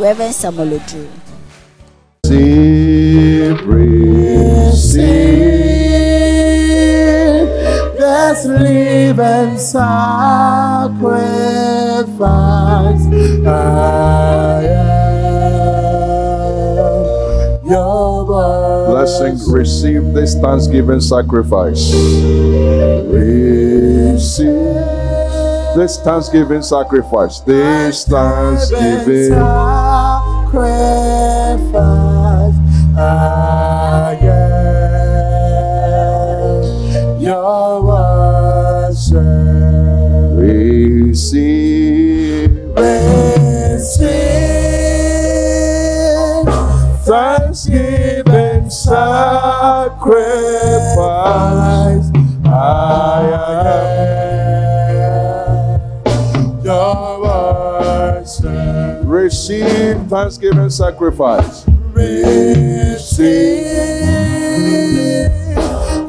Reverend Samuel Odro. Let's live and sacrifice. I am your word. Blessing, receive this thanksgiving sacrifice. Receive this thanksgiving sacrifice. This thanksgiving. Sacrifice. I am your worship. Receive. Receive Thanksgiving sacrifice. Ah, I am Receive thanksgiving sacrifice. Receive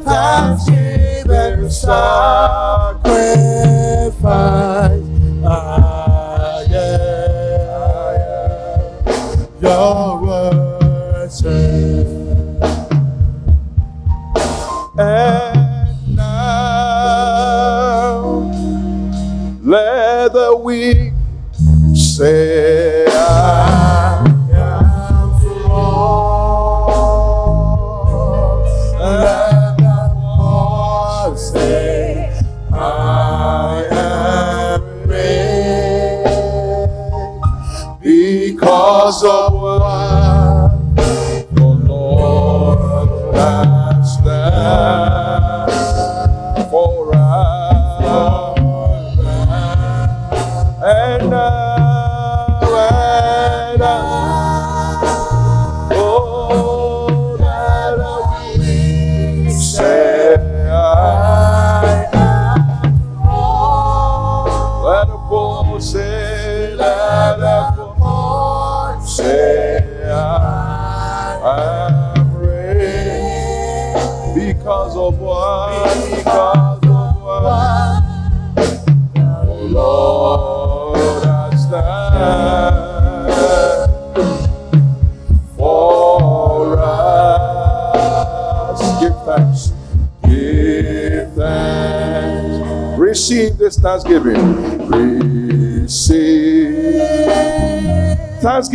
thanksgiving sacrifice. I am your worship. And now let the weak say,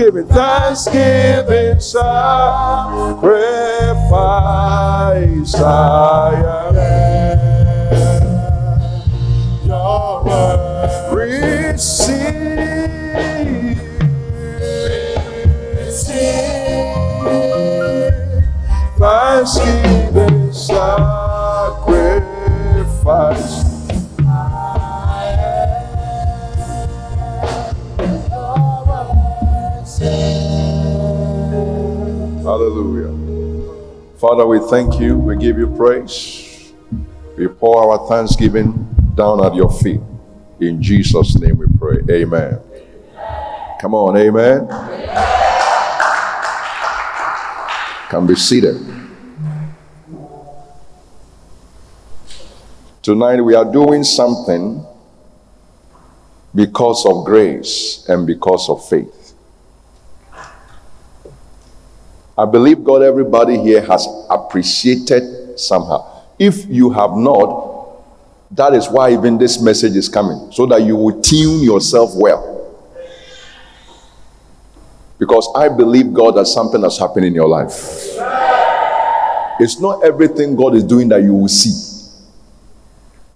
thanksgiving. Thanksgiving thank you. We give you praise. We pour our thanksgiving down at your feet. In Jesus' name we pray. Amen. Come on, amen. Can be seated. Tonight we are doing something because of grace and because of faith. I believe God, everybody here has appreciated somehow. If you have not, that is why even this message is coming, so that you will tune yourself well. Because I believe God that something has happened in your life. It's not everything God is doing that you will see.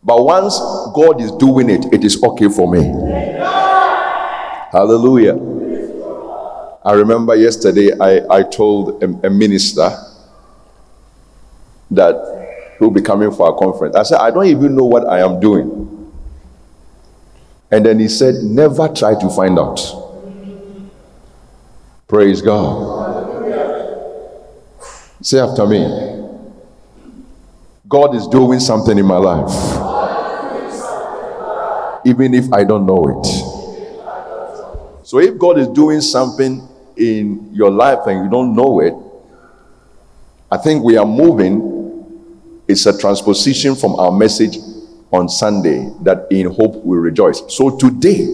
But once God is doing it, it is okay for me. Hallelujah. I remember yesterday I, I told a, a minister that he'll be coming for a conference. I said, I don't even know what I am doing. And then he said, Never try to find out. Praise God. Say after me. God is doing something in my life. Even if I don't know it. So if God is doing something in your life and you don't know it, I think we are moving. It's a transposition from our message on Sunday that in hope we rejoice. So today,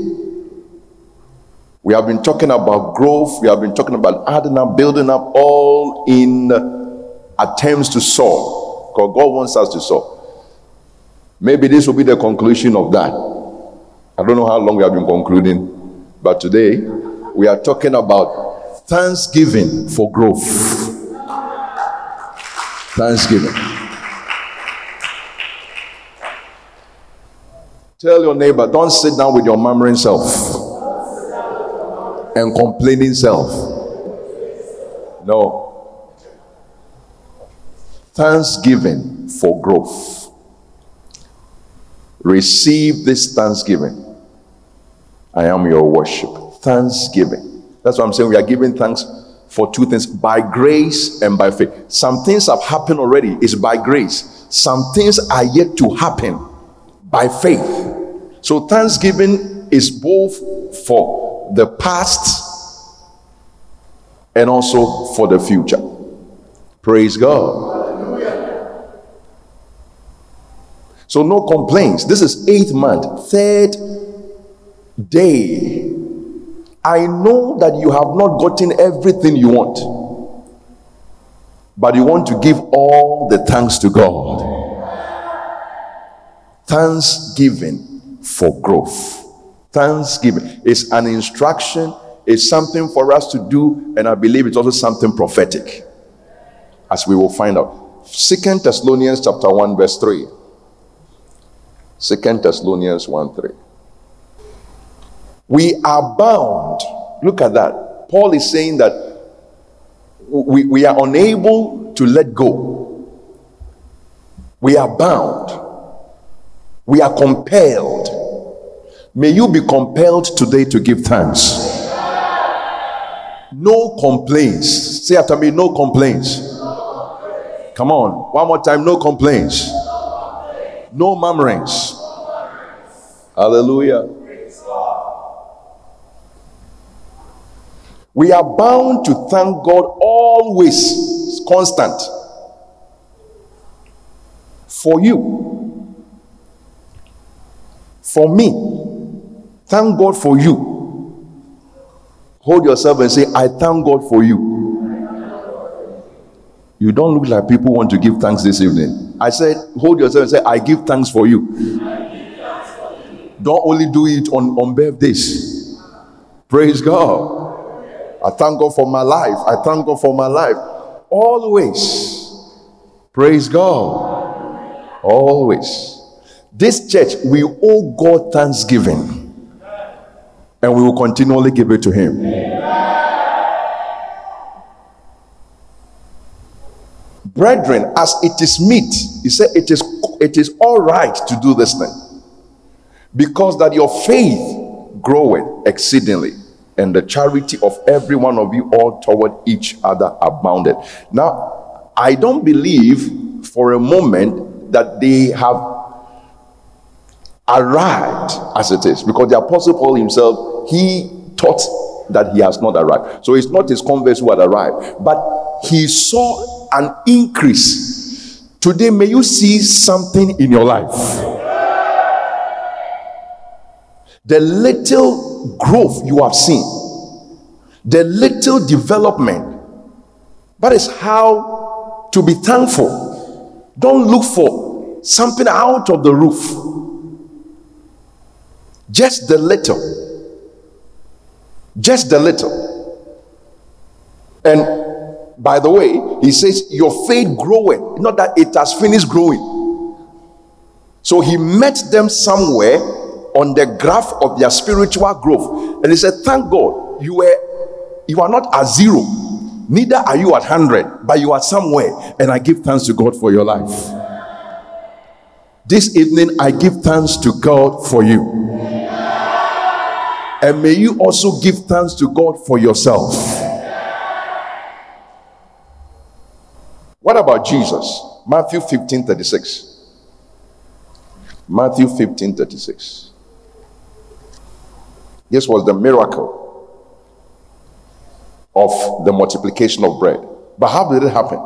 we have been talking about growth, we have been talking about adding up, building up, all in attempts to soar. Because God wants us to soar. Maybe this will be the conclusion of that. I don't know how long we have been concluding, but today we are talking about thanksgiving for growth. Thanksgiving. Tell your neighbor, don't sit down with your murmuring self and complaining self. No. Thanksgiving for growth. Receive this thanksgiving. I am your worship. Thanksgiving. That's what I'm saying. We are giving thanks for two things by grace and by faith. Some things have happened already, it's by grace. Some things are yet to happen by faith. So, thanksgiving is both for the past and also for the future. Praise God. So, no complaints. This is eighth month, third day. I know that you have not gotten everything you want, but you want to give all the thanks to God. Thanksgiving for growth. Thanksgiving is an instruction, it's something for us to do, and I believe it's also something prophetic, as we will find out. Second Thessalonians chapter 1, verse 3. Second Thessalonians 1 3. We are bound. Look at that. Paul is saying that we, we are unable to let go. We are bound. We are compelled. May you be compelled today to give thanks. No complaints. Say after me, no complaints. Come on, one more time, no complaints. No murmurings. Hallelujah. We are bound to thank God always, constant. For you, for me, thank God for you. Hold yourself and say, I thank God for you. You don't look like people want to give thanks this evening. I said, hold yourself and say, I give thanks for you. Don't only do it on, on birthdays. Praise God. I thank God for my life. I thank God for my life. Always. Praise God. Always. This church, we owe God thanksgiving. And we will continually give it to Him. Brethren, as it is meet, he said it is it is all right to do this thing. Because that your faith groweth exceedingly and the charity of every one of you all toward each other abounded. Now, I don't believe for a moment that they have arrived as it is, because the Apostle Paul himself he taught that he has not arrived. So it's not his converts who had arrived, but he saw an increase. Today, may you see something in your life. The little growth you have seen, the little development, that is how to be thankful. Don't look for something out of the roof, just the little. Just the little. And by the way, he says, Your faith growing, not that it has finished growing. So he met them somewhere on the graph of their spiritual growth. And he said, Thank God, you were you are not at zero, neither are you at hundred, but you are somewhere. And I give thanks to God for your life. This evening, I give thanks to God for you. And may you also give thanks to God for yourself. What about Jesus? Matthew 15 36. Matthew 15 36. This was the miracle of the multiplication of bread. But how did it happen?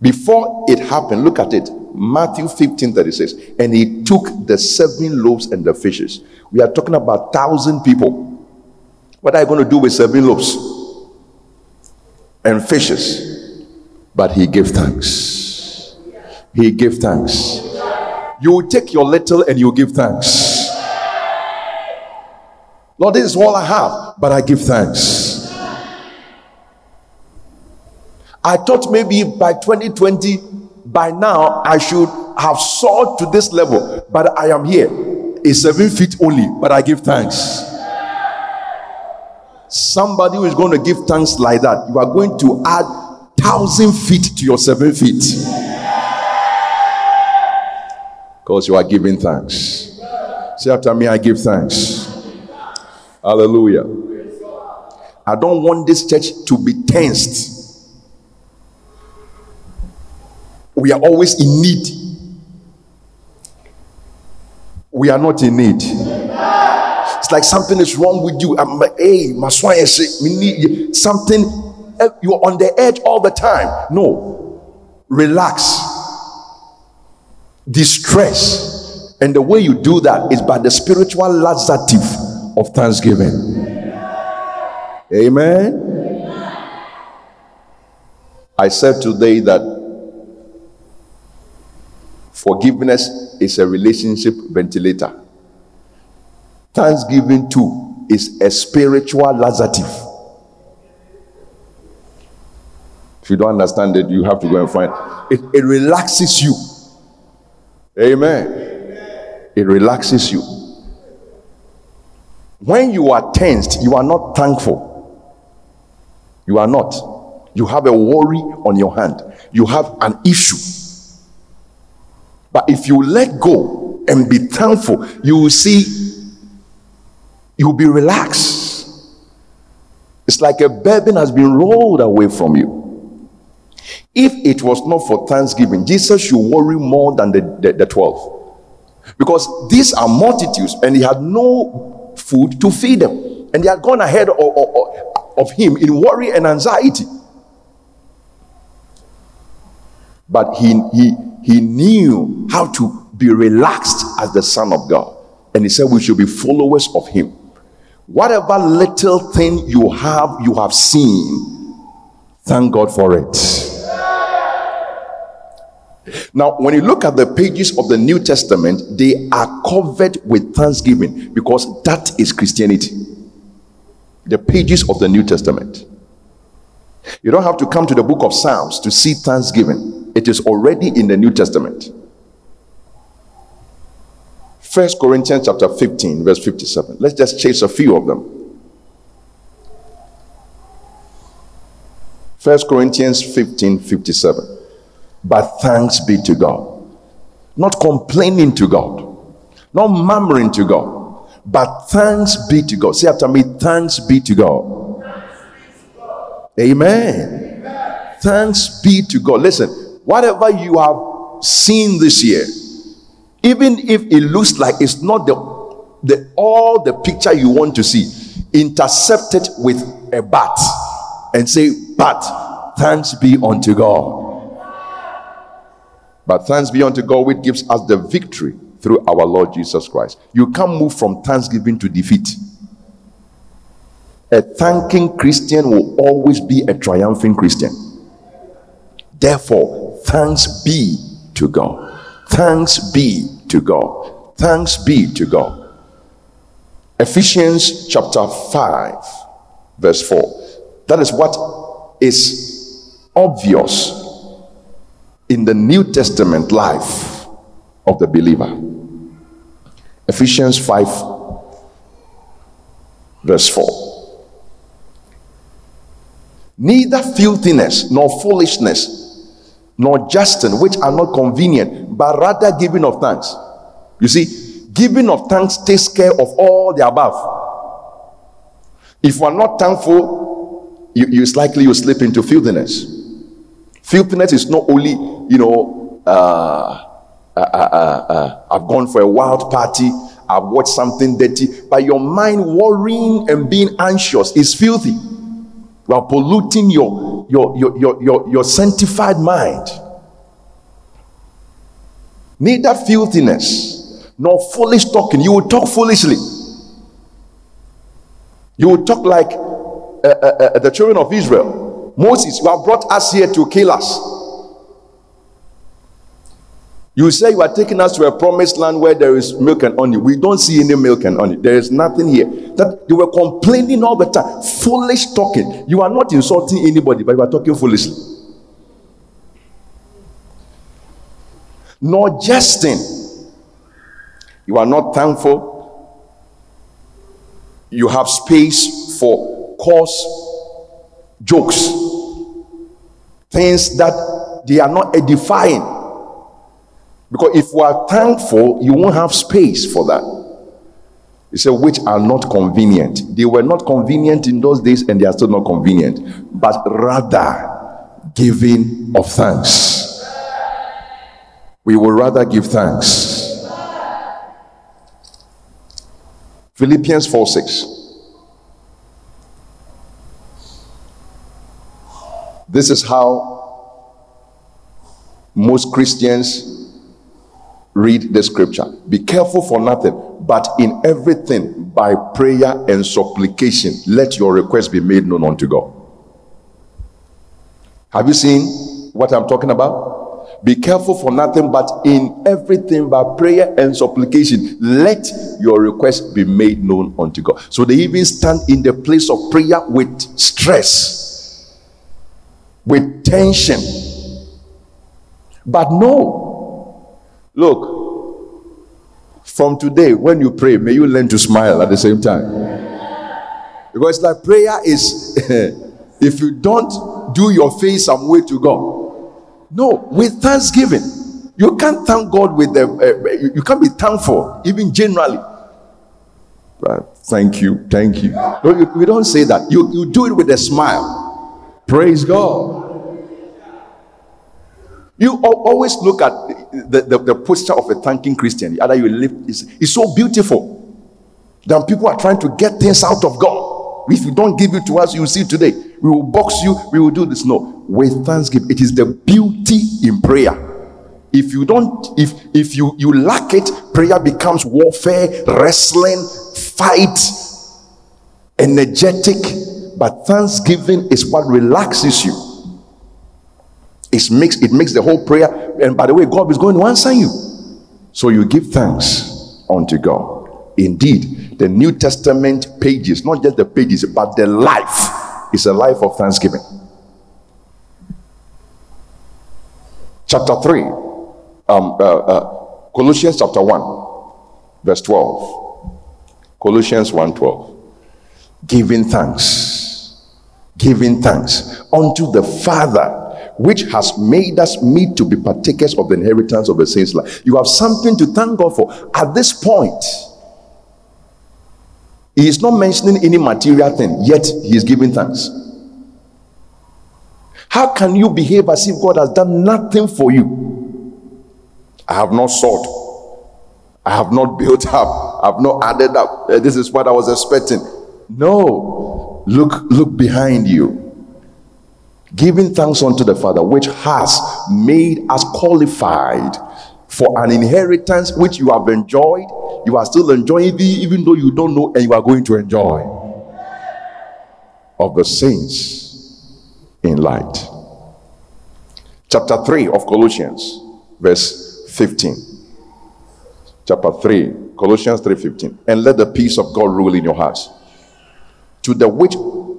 Before it happened, look at it. Matthew 15 36. And he took the seven loaves and the fishes. We are talking about thousand people. What are you going to do with seven loaves and fishes? But he gave thanks. He gave thanks. You will take your little and you give thanks. Lord, this is all I have, but I give thanks. I thought maybe by 2020, by now, I should have soared to this level, but I am here. It's seven feet only, but I give thanks. Somebody who is going to give thanks like that, you are going to add thousand feet to your seven feet. Because you are giving thanks. Say after me, I give thanks. Hallelujah. I don't want this church to be tensed we are always in need. We are not in need. It's like something is wrong with you. I'm like, hey, my swine we need something. Eh, you're on the edge all the time. No, relax, distress, and the way you do that is by the spiritual laxative of thanksgiving. Amen. I said today that Forgiveness is a relationship ventilator. Thanksgiving, too, is a spiritual laxative. If you don't understand it, you have to go and find it. It relaxes you. Amen. It relaxes you. When you are tensed, you are not thankful. You are not. You have a worry on your hand. You have an issue but if you let go and be thankful, you will see, you'll be relaxed. It's like a burden has been rolled away from you. If it was not for thanksgiving, Jesus should worry more than the, the, the 12. Because these are multitudes and he had no food to feed them. And they had gone ahead of, of, of him in worry and anxiety. But he, he, he knew how to be relaxed as the Son of God. And he said, We should be followers of him. Whatever little thing you have, you have seen, thank God for it. Now, when you look at the pages of the New Testament, they are covered with thanksgiving because that is Christianity. The pages of the New Testament. You don't have to come to the book of Psalms to see thanksgiving. It is already in the New Testament. First Corinthians chapter 15, verse 57. Let's just chase a few of them. First Corinthians 15, 57. But thanks be to God. Not complaining to God, not murmuring to God, but thanks be to God. Say after me, thanks be to God. Amen. Amen. Thanks be to God. Listen, whatever you have seen this year, even if it looks like it's not the, the all the picture you want to see, intercept it with a but and say, But thanks be unto God. But thanks be unto God, which gives us the victory through our Lord Jesus Christ. You can't move from thanksgiving to defeat. A thanking Christian will always be a triumphing Christian. Therefore, Thanks be to God. Thanks be to God. Thanks be to God. Ephesians chapter 5, verse 4. That is what is obvious in the New Testament life of the believer. Ephesians 5, verse 4. Neither filthiness nor foolishness nor jesting, which are not convenient, but rather giving of thanks. You see, giving of thanks takes care of all the above. If you are not thankful, you, it's likely you slip into filthiness. Filthiness is not only, you know, uh, uh, uh, uh, uh, I've gone for a wild party, I've watched something dirty, but your mind worrying and being anxious is filthy. You are polluting your, your, your, your, your, your sanctified mind. Neither filthiness nor foolish talking. You will talk foolishly. You will talk like uh, uh, uh, the children of Israel. Moses, you have brought us here to kill us. You say you are taking us to a promised land where there is milk and honey. We don't see any milk and honey. There is nothing here. That you were complaining all the time. Foolish talking. You are not insulting anybody, but you are talking foolishly. Nor jesting. You are not thankful. You have space for coarse jokes. Things that they are not edifying because if we are thankful, you won't have space for that. He said, which are not convenient. They were not convenient in those days and they are still not convenient, but rather giving of thanks. We will rather give thanks. Philippians 4 6. This is how most Christians read the scripture. Be careful for nothing, but in everything by prayer and supplication, let your request be made known unto God. Have you seen what I'm talking about? Be careful for nothing, but in everything by prayer and supplication, let your request be made known unto God. So they even stand in the place of prayer with stress, with tension. But no, Look, from today, when you pray, may you learn to smile at the same time. Because like prayer is, if you don't do your face some way to God, no, with thanksgiving. You can't thank God with the, uh, you can't be thankful, even generally. Thank you, thank you. No, you. We don't say that. You, you do it with a smile. Praise God. You always look at the, the, the, posture of a thanking Christian. Either you live, is it's so beautiful. Then people are trying to get things out of God. If you don't give it to us, you see today. We will box you, we will do this. No, with thanksgiving. It is the beauty in prayer. If you don't, if if you you lack it, prayer becomes warfare, wrestling, fight, energetic. But thanksgiving is what relaxes you it makes it makes the whole prayer. And by the way, God is going to answer you. So you give thanks unto God. Indeed, the New Testament pages, not just the pages, but the life is a life of thanksgiving. Chapter 3, um, uh, uh, Colossians chapter 1, verse 12. Colossians 1 12. Giving thanks, giving thanks unto the Father which has made us meet to be partakers of the inheritance of the saints' life. You have something to thank God for. At this point, he is not mentioning any material thing, yet he is giving thanks. How can you behave as if God has done nothing for you? I have not sought, I have not built up, I have not added up. Uh, this is what I was expecting. No, look, look behind you giving thanks unto the Father, which has made us qualified for an inheritance which you have enjoyed, you are still enjoying, even though you don't know, and you are going to enjoy of the saints in light. Chapter 3 of Colossians, verse 15. Chapter 3, Colossians 3:15. And let the peace of God rule in your hearts. To the which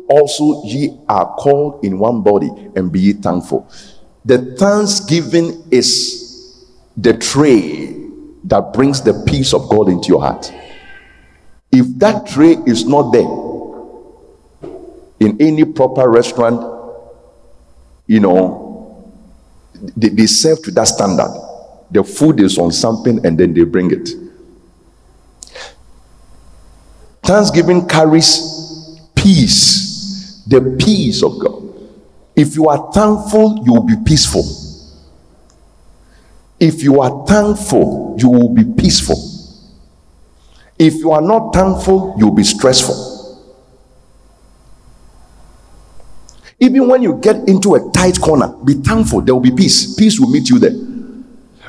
also ye are called in one body, and be ye thankful. The thanksgiving is the tray that brings the peace of God into your heart. If that tray is not there in any proper restaurant, you know, they, they serve to that standard. The food is on something and then they bring it. Thanksgiving carries peace the peace of God. If you are thankful, you will be peaceful. If you are thankful, you will be peaceful. If you are not thankful, you'll be stressful. Even when you get into a tight corner, be thankful, there will be peace. Peace will meet you there.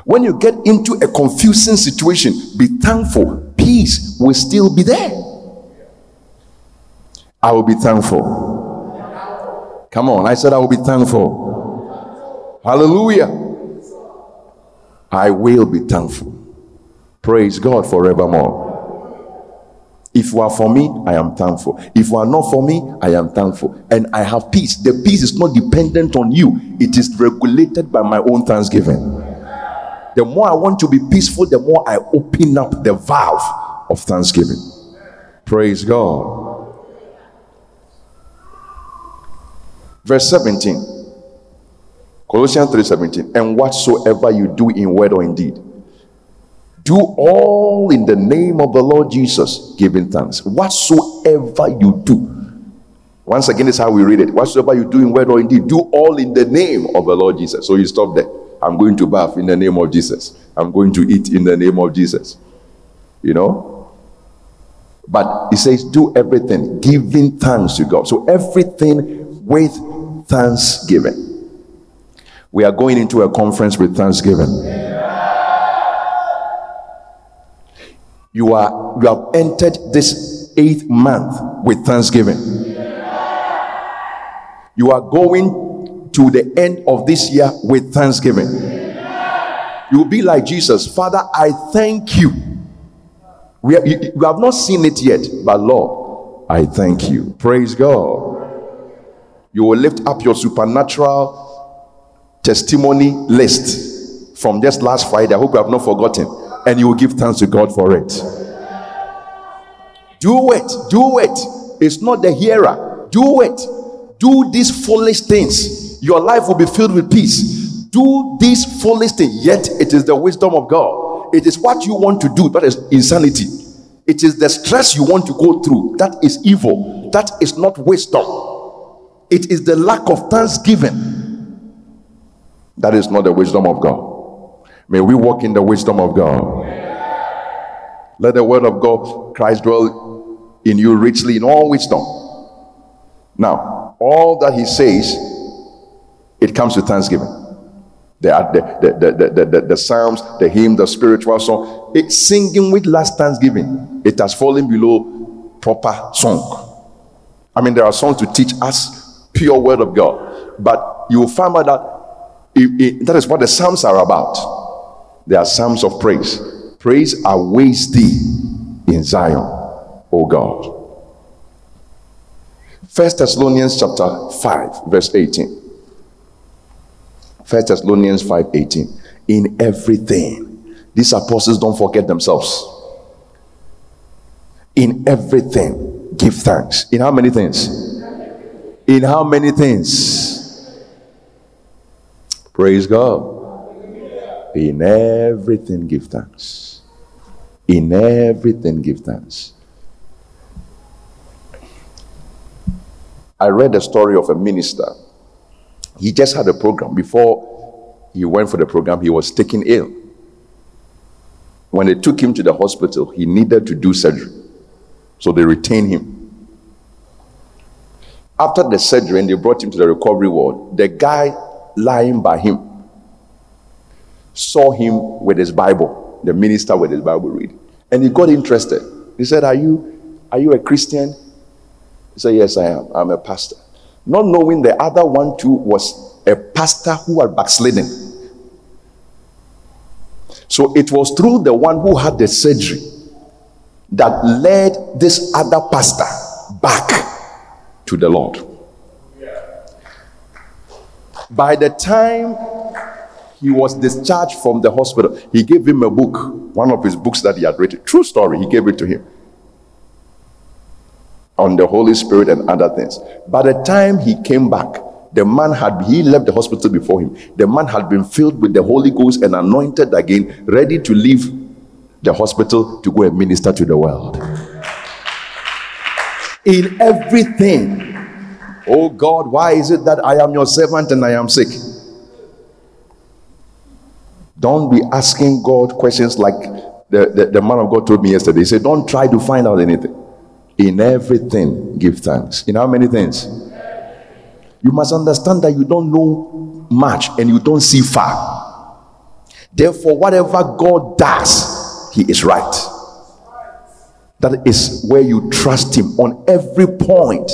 When you get into a confusing situation, be thankful, peace will still be there. I will be thankful. Come on, I said I will be thankful. Hallelujah. I will be thankful. Praise God forevermore. If you are for me, I am thankful. If you are not for me, I am thankful. And I have peace. The peace is not dependent on you, it is regulated by my own thanksgiving. The more I want to be peaceful, the more I open up the valve of thanksgiving. Praise God. Verse 17. Colossians 3:17. And whatsoever you do in word or in deed, do all in the name of the Lord Jesus, giving thanks. Whatsoever you do. Once again, this is how we read it. Whatsoever you do in word or in deed, do all in the name of the Lord Jesus. So you stop there. I'm going to bath in the name of Jesus. I'm going to eat in the name of Jesus. You know? But he says, do everything, giving thanks to God. So everything with thanksgiving. We are going into a conference with thanksgiving. You are you have entered this eighth month with thanksgiving. You are going to the end of this year with thanksgiving. You will be like Jesus, Father. I thank you. We, have, you have not seen it yet, but Lord, I thank you. Praise God you will lift up your supernatural testimony list from just last Friday. I hope you have not forgotten. And you will give thanks to God for it. Do it. Do it. It's not the hearer. Do it. Do these foolish things. Your life will be filled with peace. Do these foolish things. Yet it is the wisdom of God. It is what you want to do. That is insanity. It is the stress you want to go through. That is evil. That is not wisdom. It is the lack of thanksgiving. That is not the wisdom of God. May we walk in the wisdom of God. Let the word of God, Christ dwell in you richly in all wisdom. Now, all that he says, it comes to thanksgiving. The, the, the, the, the, the, psalms, the hymn, the spiritual song, it's singing with last thanksgiving. It has fallen below proper song. I mean, there are songs to teach us pure word of God. But you will find out that it, it, that is what the Psalms are about. They are Psalms of praise. Praise awaits thee in Zion, O God. First Thessalonians chapter 5, verse 18. First Thessalonians 5 18. In everything, these apostles don't forget themselves. In everything, give thanks. In how many things? In how many things? Praise God. In everything, give thanks. In everything, give thanks. I read a story of a minister. He just had a program. Before he went for the program, he was taken ill. When they took him to the hospital, he needed to do surgery. So they retained him. After the surgery, and they brought him to the recovery ward, the guy lying by him saw him with his Bible, the minister with his Bible reading. And he got interested. He said, Are you are you a Christian? He said, Yes, I am. I'm a pastor. Not knowing the other one too was a pastor who had backslidden. So it was through the one who had the surgery that led this other pastor back to the Lord. By the time he was discharged from the hospital, he gave him a book, one of his books that he had written. True story, he gave it to him on the Holy Spirit and other things. By the time he came back, the man had he left the hospital before him. The man had been filled with the Holy Ghost and anointed again, ready to leave the hospital to go and minister to the world in everything Oh God, why is it that I am your servant and I am sick? Don't be asking God questions like the, the, the man of God told me yesterday. He said, Don't try to find out anything. In everything, give thanks. In how many things? You must understand that you don't know much and you don't see far. Therefore, whatever God does, He is right. That is where you trust Him on every point.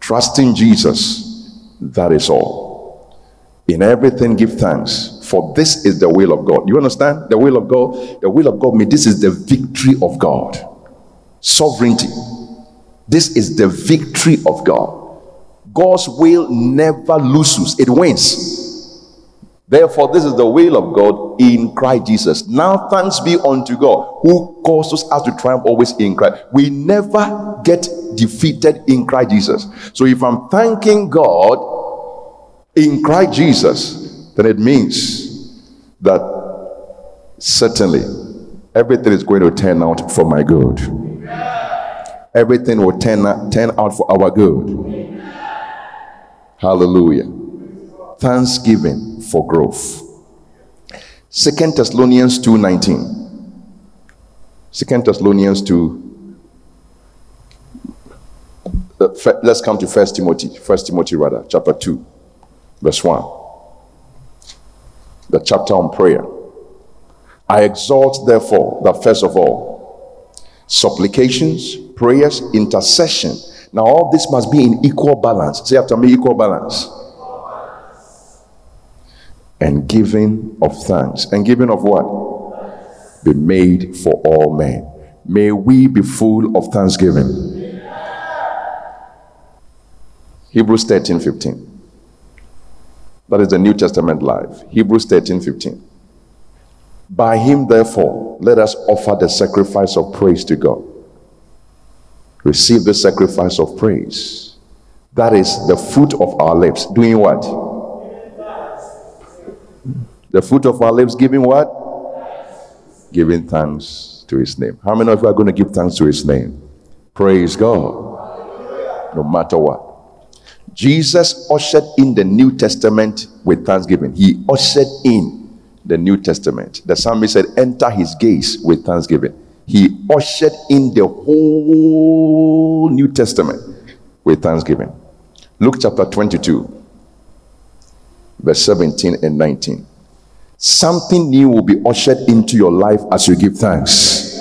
Trusting Jesus, that is all. In everything, give thanks, for this is the will of God. You understand? The will of God, the will of God means this is the victory of God. Sovereignty. This is the victory of God. God's will never loses, it wins. Therefore, this is the will of God in Christ Jesus. Now, thanks be unto God who causes us to triumph always in Christ. We never get defeated in Christ Jesus. So, if I'm thanking God in Christ Jesus, then it means that certainly everything is going to turn out for my good. Everything will turn, turn out for our good. Hallelujah. Thanksgiving for growth. Second Thessalonians 2:19. Second Thessalonians 2. Uh, let's come to First Timothy. First Timothy rather, chapter 2, verse 1. The chapter on prayer. I exhort, therefore, that first of all, supplications, prayers, intercession. Now, all this must be in equal balance. Say after me, equal balance. And giving of thanks. And giving of what? Be made for all men. May we be full of thanksgiving. Hebrews 13 15. That is the New Testament life. Hebrews 13 15. By him, therefore, let us offer the sacrifice of praise to God. Receive the sacrifice of praise. That is the fruit of our lips. Doing what? The fruit of our lips giving what? Giving thanks to his name. How many of you are going to give thanks to his name? Praise God. No matter what. Jesus ushered in the New Testament with thanksgiving. He ushered in the New Testament. The psalmist said, Enter his gates with thanksgiving. He ushered in the whole New Testament with thanksgiving. Luke chapter 22, verse 17 and 19. Something new will be ushered into your life as you give thanks.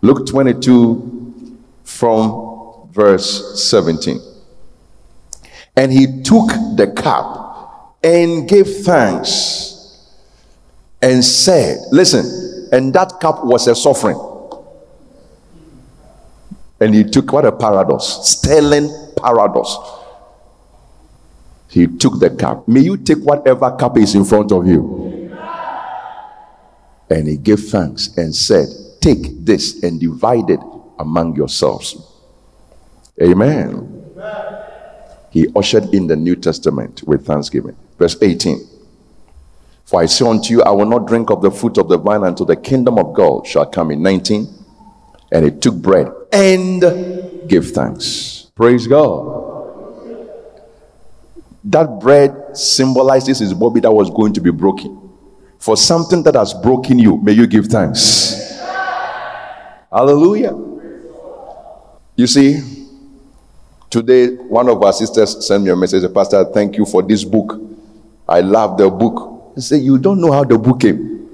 Luke 22 from verse 17. And he took the cup and gave thanks and said, Listen, and that cup was a suffering. And he took what a paradox, sterling paradox. He took the cup. May you take whatever cup is in front of you. And he gave thanks and said, Take this and divide it among yourselves. Amen. He ushered in the New Testament with thanksgiving. Verse 18. For I say unto you, I will not drink of the fruit of the vine until the kingdom of God shall come in. 19. And he took bread and gave thanks. Praise God. That bread symbolizes his body that was going to be broken. For something that has broken you, may you give thanks. Hallelujah. You see, today one of our sisters sent me a message, Pastor, thank you for this book. I love the book. He said, You don't know how the book came.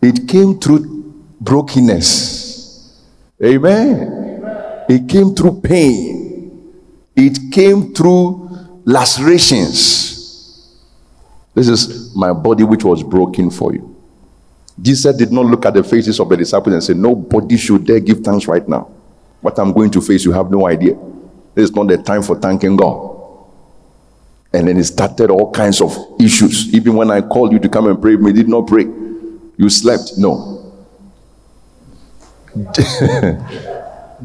It came through brokenness. Amen. It came through pain. It came through lacerations. This is my body which was broken for you. Jesus did not look at the faces of the disciples and say, Nobody should dare give thanks right now. What I'm going to face, you have no idea. This is not the time for thanking God. And then he started all kinds of issues. Even when I called you to come and pray, you did not pray. You slept. No.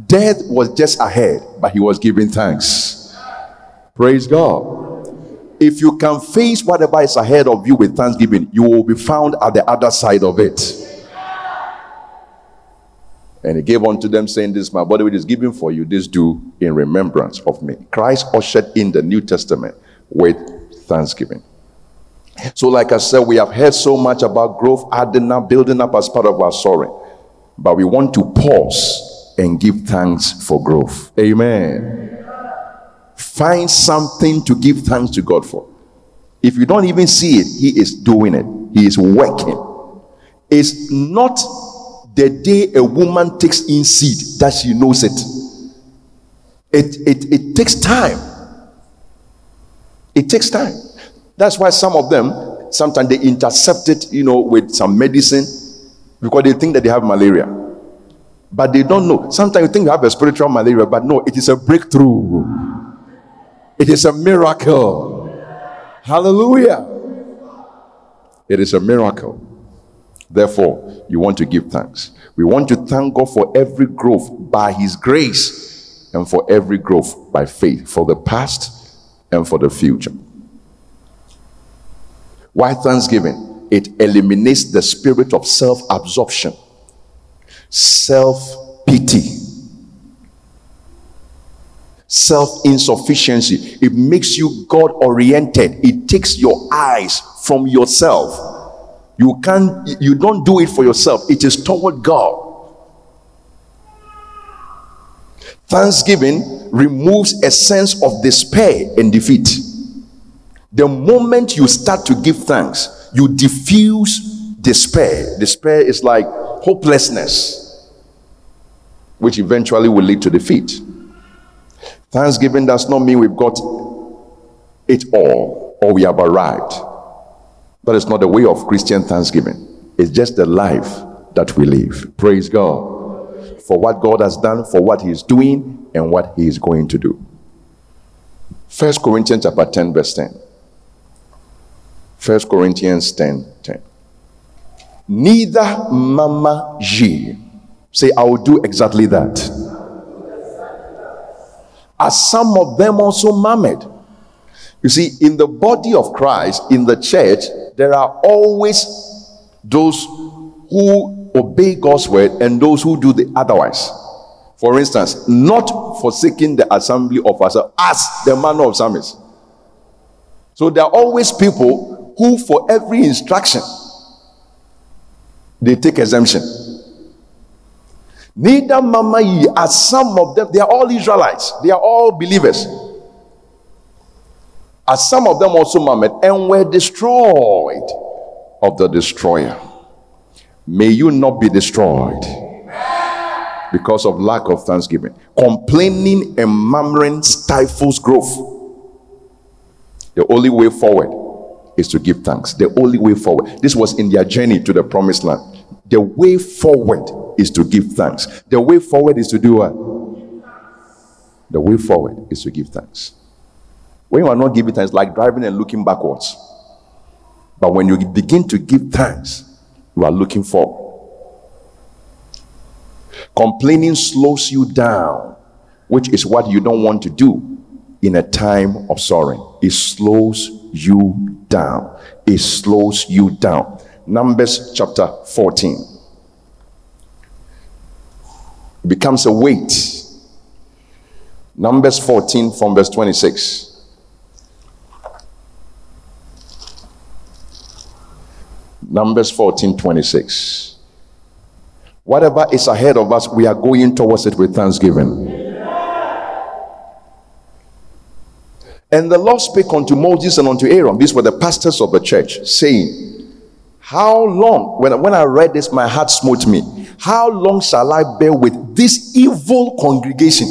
Death was just ahead, but he was giving thanks. Praise God. If you can face whatever is ahead of you with thanksgiving, you will be found at the other side of it. And he gave unto them, saying, This is my body which is given for you. This do in remembrance of me. Christ ushered in the New Testament with thanksgiving. So, like I said, we have heard so much about growth, adding up, building up as part of our soaring. But we want to pause and give thanks for growth. Amen. Find something to give thanks to God for. If you don't even see it, He is doing it, He is working. It's not the day a woman takes in seed that she knows it. It, it, it takes time. It takes time. That's why some of them sometimes they intercept it, you know, with some medicine because they think that they have malaria. But they don't know. Sometimes you think you have a spiritual malaria, but no, it is a breakthrough. It is a miracle. Hallelujah. It is a miracle. Therefore, you want to give thanks. We want to thank God for every growth by His grace and for every growth by faith, for the past and for the future. Why thanksgiving? It eliminates the spirit of self absorption, self pity, self insufficiency. It makes you God oriented. It takes your eyes from yourself. You can't, you don't do it for yourself, it is toward God. Thanksgiving removes a sense of despair and defeat. The moment you start to give thanks, you diffuse despair. Despair is like hopelessness, which eventually will lead to defeat. Thanksgiving does not mean we've got it all or we have arrived. That is not the way of Christian thanksgiving. It's just the life that we live. Praise God for what God has done, for what He is doing, and what He is going to do. First Corinthians chapter 10, verse 10. First Corinthians 10 10. Neither mama ye. Say, I will do exactly that. As some of them also murmured. You see, in the body of Christ, in the church, there are always those who obey God's word and those who do the otherwise. For instance, not forsaking the assembly of ourselves as the manner of some. So there are always people who, for every instruction, they take exemption. Neither mama as some of them, they are all Israelites, they are all believers. As some of them also murmured and were destroyed of the destroyer. May you not be destroyed because of lack of thanksgiving. Complaining and murmuring stifles growth. The only way forward is to give thanks. The only way forward. This was in their journey to the promised land. The way forward is to give thanks. The way forward is to do what? The way forward is to give thanks. When you are not giving thanks, like driving and looking backwards. But when you begin to give thanks, you are looking forward. Complaining slows you down, which is what you don't want to do in a time of sorrow. It slows you down. It slows you down. Numbers chapter 14 it becomes a weight. Numbers 14 from verse 26. Numbers 14 26. Whatever is ahead of us, we are going towards it with thanksgiving. And the Lord spake unto Moses and unto Aaron, these were the pastors of the church, saying, How long, when, when I read this, my heart smote me. How long shall I bear with this evil congregation?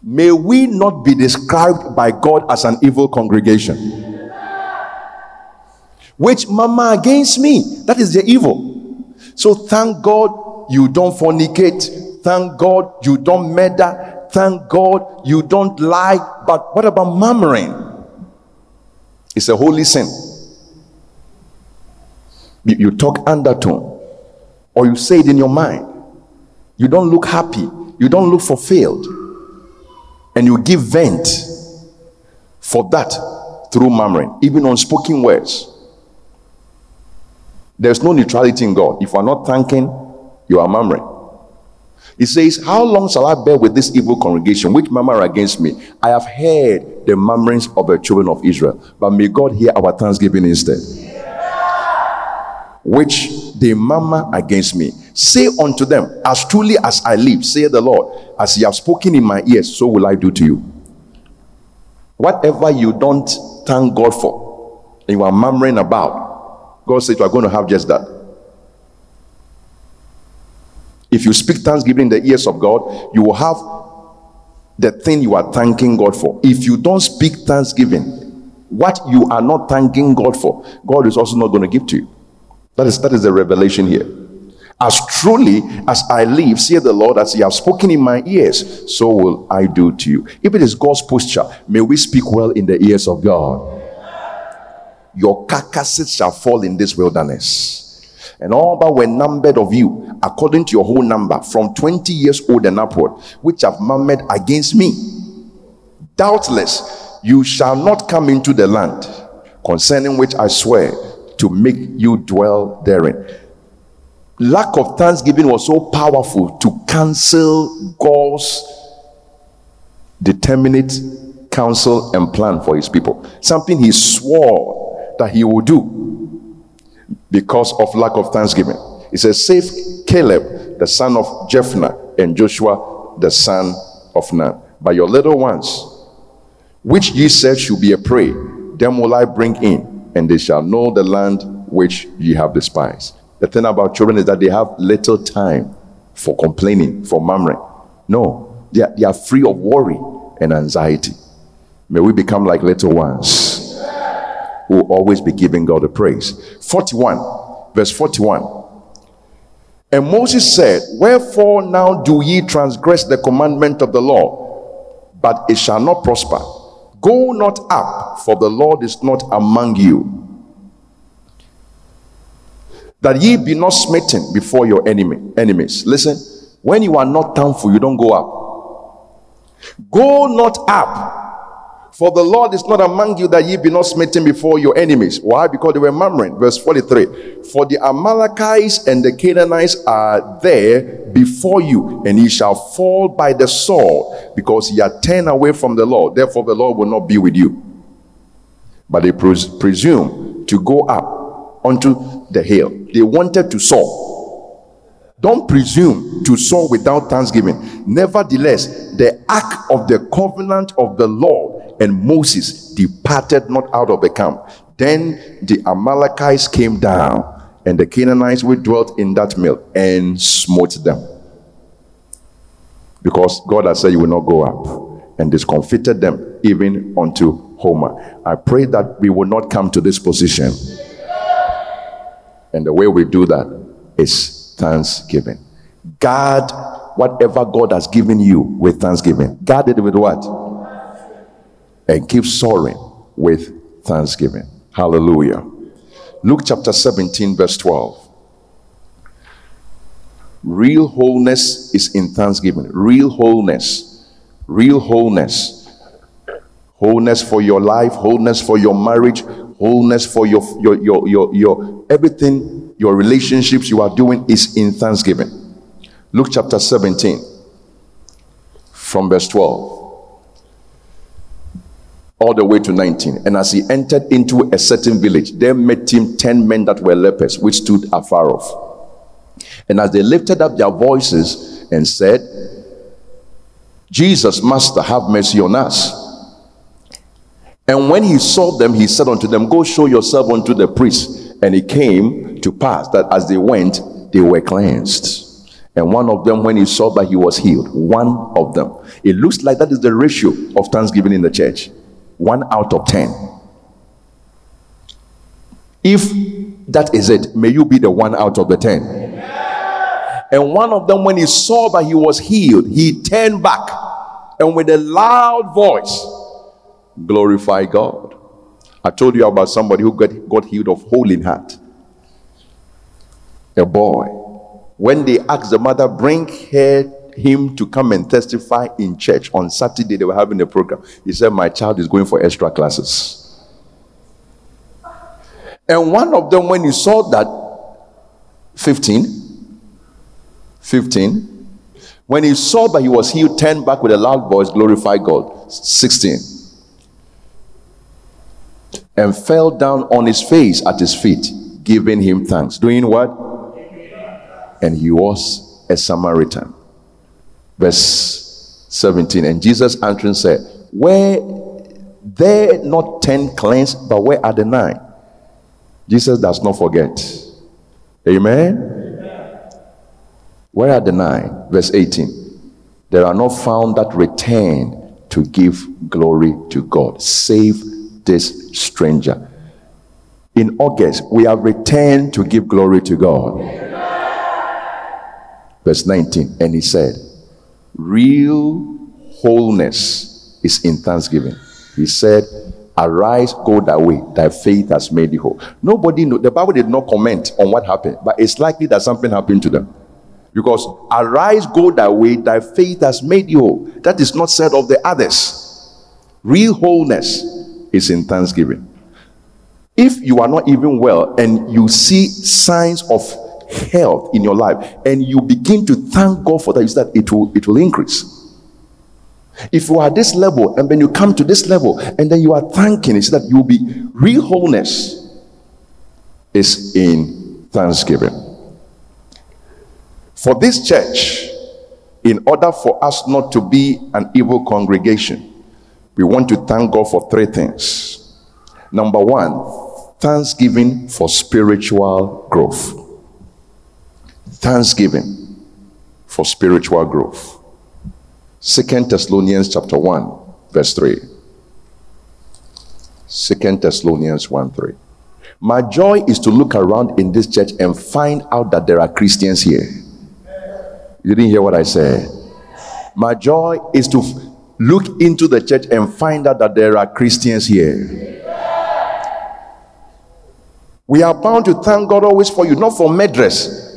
May we not be described by God as an evil congregation which mama against me. That is the evil. So thank God you don't fornicate. Thank God you don't murder. Thank God you don't lie. But what about murmuring? It's a holy sin. You, you talk undertone, or you say it in your mind. You don't look happy. You don't look fulfilled. And you give vent for that through murmuring, even unspoken words. There's no neutrality in God. If you are not thanking, You are murmuring. He says, How long shall I bear with this evil congregation which murmur against me? I have heard the murmurings of the children of Israel, but may God hear our thanksgiving instead. Which they murmur against me. Say unto them, As truly as I live, saith the Lord, as ye have spoken in my ears, so will I do to you. Whatever you don't thank God for, and you are murmuring about, God says you are going to have just that. If you speak thanksgiving in the ears of God, you will have the thing you are thanking God for. If you don't speak thanksgiving, what you are not thanking God for, God is also not going to give to you. That is that is the revelation here. As truly as I live, saith the Lord, as you have spoken in my ears, so will I do to you. If it is God's posture, may we speak well in the ears of God. Your carcasses shall fall in this wilderness and all but were numbered of you, according to your whole number, from 20 years old and upward, which have murmured against me. Doubtless, you shall not come into the land, concerning which I swear to make you dwell therein. Lack of thanksgiving was so powerful to cancel God's determinate counsel and plan for his people. Something he swore that he would do because of lack of thanksgiving. He says, Save Caleb, the son of Jephunneh, and Joshua, the son of Nun. By your little ones, which ye said should be a prey, them will I bring in, and they shall know the land which ye have despised. The thing about children is that they have little time for complaining, for murmuring. No, they are, they are free of worry and anxiety. May we become like little ones who will always be giving God the praise. 41, verse 41. And Moses said, Wherefore now do ye transgress the commandment of the Lord, but it shall not prosper. Go not up, for the Lord is not among you. That ye be not smitten before your enemy enemies. Listen, when you are not thankful, you don't go up. Go not up, for the Lord is not among you that ye be not smitten before your enemies. Why? Because they were murmuring. Verse 43 For the Amalekites and the Canaanites are there before you, and ye shall fall by the sword, because ye are turned away from the Lord. Therefore, the Lord will not be with you. But they pres- presume to go up onto the hill. They wanted to soar. Don't presume to soar without thanksgiving. Nevertheless, the ark of the covenant of the Lord and Moses departed not out of the camp. Then the Amalekites came down, and the Canaanites which dwelt in that mill and smote them. Because God has said, You will not go up, and discomfited them even unto Hormah. I pray that we will not come to this position. And the way we do that is thanksgiving. God, whatever God has given you with thanksgiving. Guard it with what? And keep soaring with thanksgiving. Hallelujah. Luke chapter 17, verse 12. Real wholeness is in thanksgiving. Real wholeness. Real wholeness. Wholeness for your life, wholeness for your marriage, wholeness for your your your your, your everything, your relationships you are doing is in thanksgiving. Luke chapter 17 from verse 12 all the way to 19. And as he entered into a certain village, there met him 10 men that were lepers, which stood afar off. And as they lifted up their voices and said, Jesus, Master, have mercy on us. And when he saw them, he said unto them, Go show yourself unto the priest. And it came to pass that as they went, they were cleansed. And one of them, when he saw that he was healed, one of them. It looks like that is the ratio of thanksgiving in the church. One out of ten. If that is it, may you be the one out of the ten. And one of them, when he saw that he was healed, he turned back and with a loud voice glorify God. I told you about somebody who got, got healed of hole in heart. A boy. When they asked the mother, bring her, him to come and testify in church on Saturday, they were having a program. He said, My child is going for extra classes. And one of them, when he saw that 15, 15. When he saw that he was healed, turned back with a loud voice, glorify God. 16. And fell down on his face at his feet, giving him thanks. Doing what? And he was a Samaritan. Verse 17. And Jesus answering said, Were there not ten cleansed, but where are the nine? Jesus does not forget. Amen. Where are the nine? Verse 18. There are not found that return to give glory to God, save this stranger. In August, we have returned to give glory to God. Verse 19. And he said, Real wholeness is in thanksgiving. He said, Arise, go that way. Thy faith has made you whole. Nobody know. The Bible did not comment on what happened, but it's likely that something happened to them. Because arise, go thy way, thy faith has made you whole. That is not said of the others. Real wholeness is in thanksgiving. If you are not even well and you see signs of health in your life and you begin to thank God for that, is that it will it will increase. If you are at this level and then you come to this level and then you are thanking, it's that you'll be real wholeness is in thanksgiving. For this church, in order for us not to be an evil congregation, we want to thank God for three things. Number one, thanksgiving for spiritual growth. Thanksgiving for spiritual growth. Second Thessalonians chapter 1, verse 3. Second Thessalonians 1 3. My joy is to look around in this church and find out that there are Christians here. You didn't hear what I said. My joy is to look into the church and find out that there are Christians here. We are bound to thank God always for you, not for medress,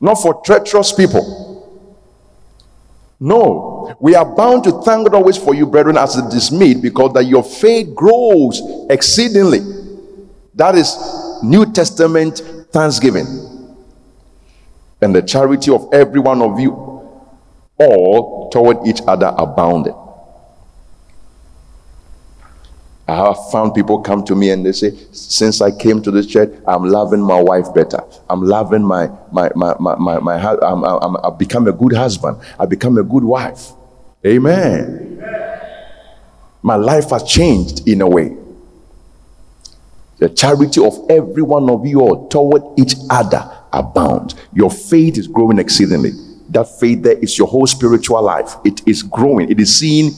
not for treacherous people. No, we are bound to thank God always for you, brethren, as it is made, because that your faith grows exceedingly. That is New Testament thanksgiving and the charity of every one of you all toward each other abounded. I have found people come to me and they say, since I came to this church, I'm loving my wife better. I'm loving my my my my my, my I'm, I'm, I've become a good husband. I've become a good wife. Amen. Amen. My life has changed in a way. The charity of every one of you all toward each other abound. Your faith is growing exceedingly. That faith there is your whole spiritual life. It is growing, it is seeing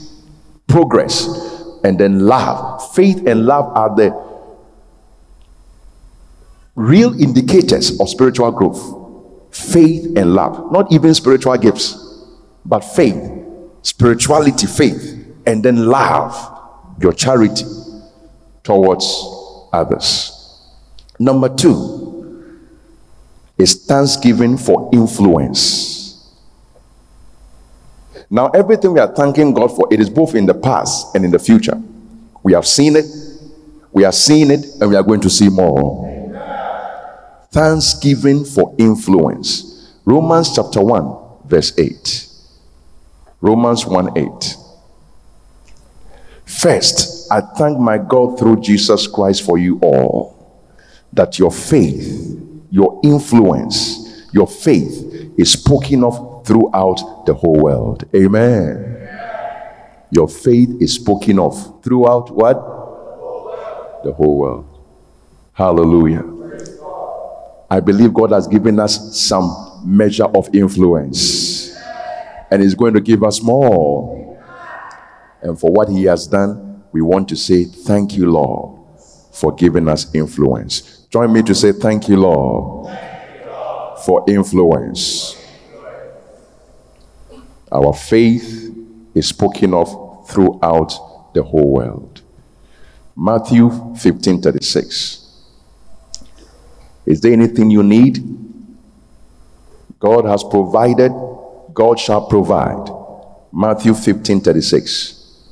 progress. And then love. Faith and love are the real indicators of spiritual growth. Faith and love, not even spiritual gifts, but faith, spirituality, faith, and then love, your charity towards others. Number two, is thanksgiving for influence. Now, everything we are thanking God for, it is both in the past and in the future. We have seen it, we are seeing it, and we are going to see more. Thanksgiving for influence. Romans chapter 1, verse 8. Romans 1 8. First, I thank my God through Jesus Christ for you all, that your faith your influence, your faith is spoken of throughout the whole world. Amen. Your faith is spoken of throughout what? The whole world. Hallelujah. I believe God has given us some measure of influence and is going to give us more. And for what He has done, we want to say, Thank you, Lord, for giving us influence. Join me to say, Thank you, Lord, for influence. Our faith is spoken of throughout the whole world. Matthew 15 36. Is there anything you need? God has provided, God shall provide. Matthew 15 36.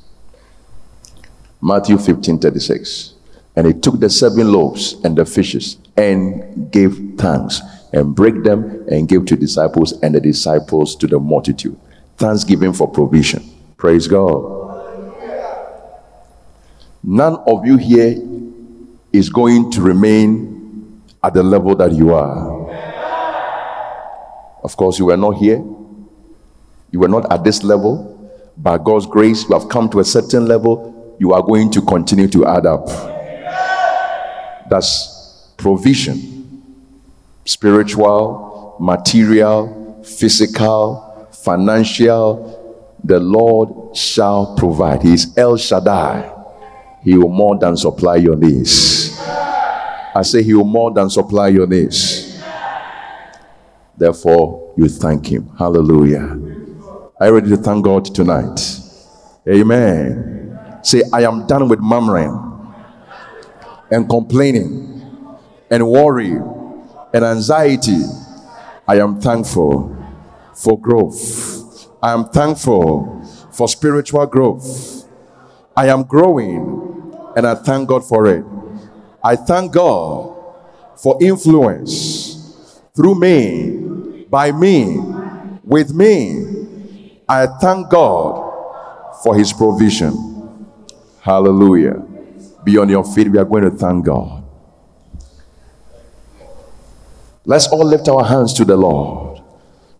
Matthew 15 36. And he took the seven loaves and the fishes and gave thanks and break them and gave to disciples and the disciples to the multitude. Thanksgiving for provision. Praise God. None of you here is going to remain at the level that you are. Of course, you were not here. You were not at this level. By God's grace, you have come to a certain level. You are going to continue to add up. That's provision spiritual, material, physical, financial. The Lord shall provide. He is El Shaddai. He will more than supply your needs. I say, He will more than supply your needs. Therefore, you thank Him. Hallelujah. Are you ready to thank God tonight? Amen. Say, I am done with murmuring and complaining and worry and anxiety. I am thankful for growth. I am thankful for spiritual growth. I am growing and I thank God for it. I thank God for influence through me, by me, with me. I thank God for his provision. Hallelujah. Be on your feet. We are going to thank God. Let's all lift our hands to the Lord.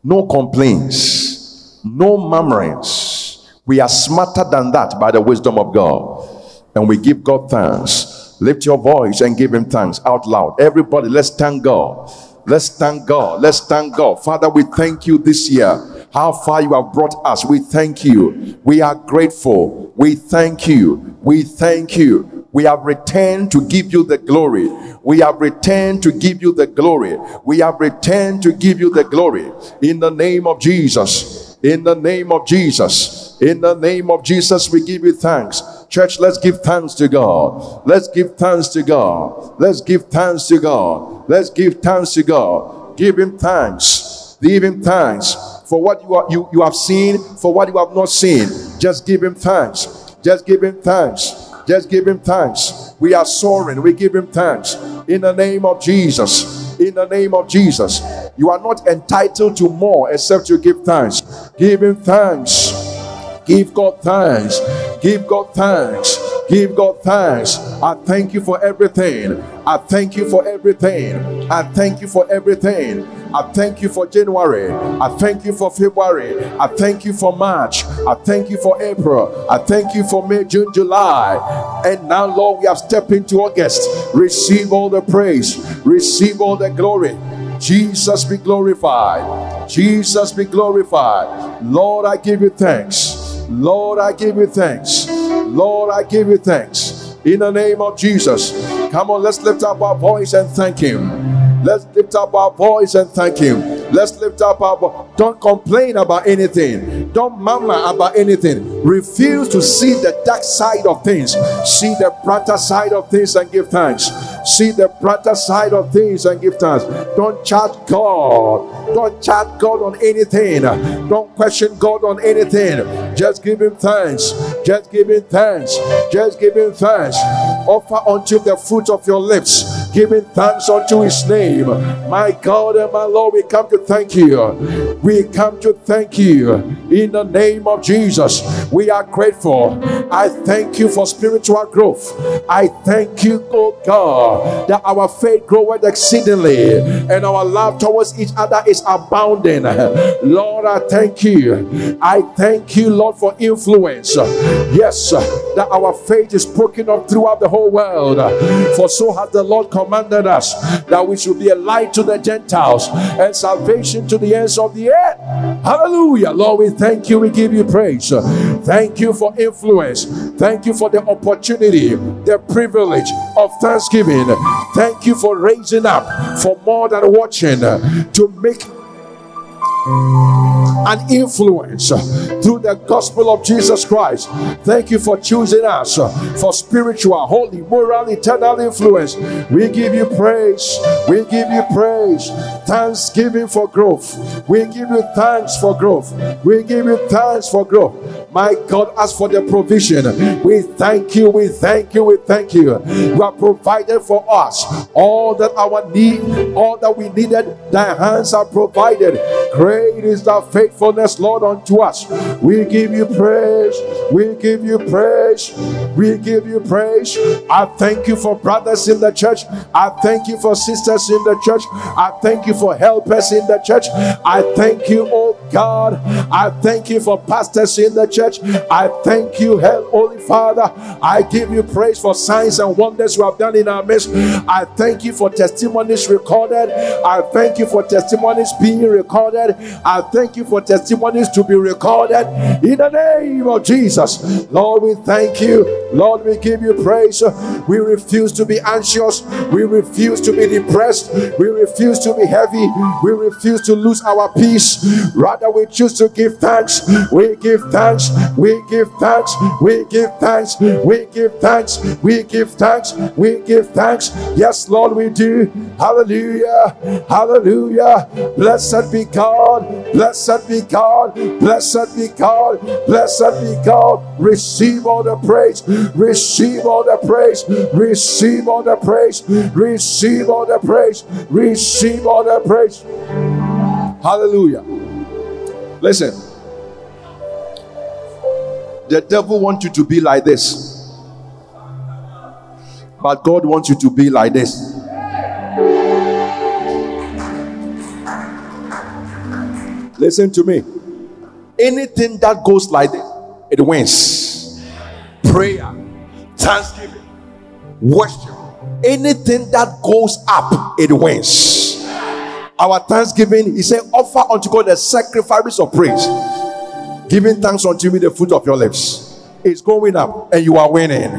No complaints, no murmurings. We are smarter than that by the wisdom of God. And we give God thanks. Lift your voice and give Him thanks out loud. Everybody, let's thank God. Let's thank God. Let's thank God. Father, we thank you this year. How far you have brought us. We thank you. We are grateful. We thank you. We thank you. We have returned to give you the glory. We have returned to give you the glory. We have returned to give you the glory. In the name of Jesus. In the name of Jesus. In the name of Jesus, we give you thanks. Church, let's give thanks to God. Let's give thanks to God. Let's give thanks to God. Let's give thanks to God. Give him thanks. Give him thanks for what you, are, you, you have seen, for what you have not seen. Just give him thanks. Just give him thanks. Just give him thanks. We are soaring. We give him thanks. In the name of Jesus. In the name of Jesus. You are not entitled to more except you give thanks. Give him thanks. Give God thanks. Give God thanks. Give God thanks. I thank you for everything. I thank you for everything. I thank you for everything. I thank you for January. I thank you for February. I thank you for March. I thank you for April. I thank you for May, June, July. And now, Lord, we have stepped into August. Receive all the praise. Receive all the glory. Jesus be glorified. Jesus be glorified. Lord, I give you thanks. Lord, I give you thanks. Lord, I give you thanks. In the name of Jesus. Come on, let's lift up our voice and thank Him. Let's lift up our voice and thank Him. Let's lift up our voice. Don't complain about anything. Don't murmur about anything. Refuse to see the dark side of things. See the brighter side of things and give thanks. See the brighter side of things and give thanks. Don't chat God. Don't chat God on anything. Don't question God on anything. Just give Him thanks. Just give Him thanks. Just give Him thanks. Offer unto the fruit of your lips. Giving thanks unto His name. My God and my Lord, we come to thank you. We come to thank you in the name of Jesus. We are grateful. I thank you for spiritual growth. I thank you, oh God, that our faith groweth exceedingly and our love towards each other is abounding. Lord, I thank you. I thank you, Lord, for influence. Yes, that our faith is broken up throughout the whole world. For so has the Lord commanded us that we should be a light to the Gentiles and salvation to the ends of the earth. Hallelujah. Lord, we thank you. We give you praise. Thank you for influence. Thank you for the opportunity, the privilege of thanksgiving. Thank you for raising up for more than watching to make and influence uh, through the gospel of Jesus Christ. Thank you for choosing us uh, for spiritual, holy, moral, eternal influence. We give you praise. We give you praise. Thanksgiving for growth. We give you thanks for growth. We give you thanks for growth. My God, as for the provision, we thank you, we thank you, we thank you. You have provided for us all that our need, all that we needed, thy hands are provided. Great is thy faithfulness, Lord, unto us. We give you praise, we give you praise, we give you praise. I thank you for brothers in the church. I thank you for sisters in the church. I thank you for helpers in the church. I thank you, oh God. I thank you for pastors in the church. I thank you, Holy Father. I give you praise for signs and wonders you have done in our midst. I thank you for testimonies recorded. I thank you for testimonies being recorded. I thank you for testimonies to be recorded in the name of Jesus. Lord, we thank you. Lord, we give you praise. We refuse to be anxious. We refuse to be depressed. We refuse to be heavy. We refuse to lose our peace. Rather, we choose to give thanks. We give thanks. We give thanks. We give thanks. We give thanks. We give thanks. We give thanks. Yes, Lord, we do. Hallelujah. Hallelujah. Blessed be God. Blessed be God. Blessed be God. Blessed be God. Receive all the praise. Receive all the praise. Receive all the praise. Receive all the praise. Receive all the praise. Hallelujah. Listen. The devil wants you to be like this. But God wants you to be like this. Listen to me. Anything that goes like this, it wins. Prayer, thanksgiving, worship. Anything that goes up, it wins. Our thanksgiving, he said, offer unto God the sacrifice of praise. Giving thanks unto me the fruit of your lips. It's going up and you are winning.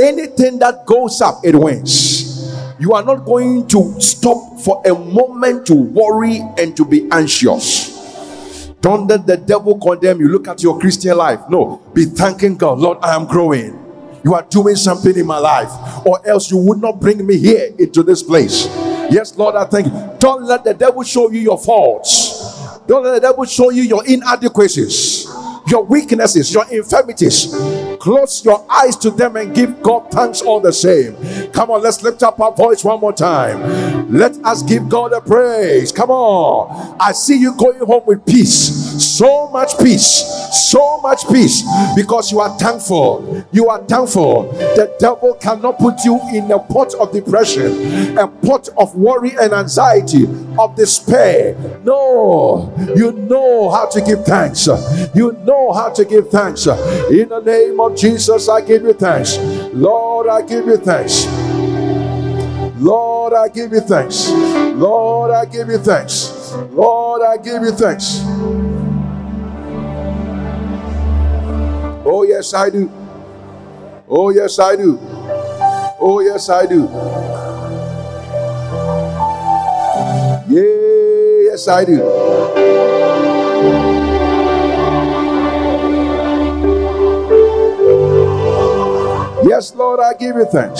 Anything that goes up, it wins. You are not going to stop for a moment to worry and to be anxious. Don't let the devil condemn you. Look at your Christian life. No, be thanking God. Lord, I am growing. You are doing something in my life, or else you would not bring me here into this place. Yes, Lord, I thank you. Don't let the devil show you your faults. Don't let the devil show you your inadequacies, your weaknesses, your infirmities. Close your eyes to them and give God thanks all the same. Come on, let's lift up our voice one more time. Let us give God a praise. Come on. I see you going home with peace. So much peace. So much peace because you are thankful. You are thankful. The devil cannot put you in a pot of depression, a pot of worry and anxiety, of despair. No, you know how to give thanks. You know how to give thanks. In the name of Jesus, I give you thanks. Lord, I give you thanks. Lord, I give you thanks. Lord, I give you thanks. Lord, I give you thanks. Oh, yes, I do. Oh, yes, I do. Oh, yes, I do. Yeah, yes, I do. Yes, Lord, I give you thanks.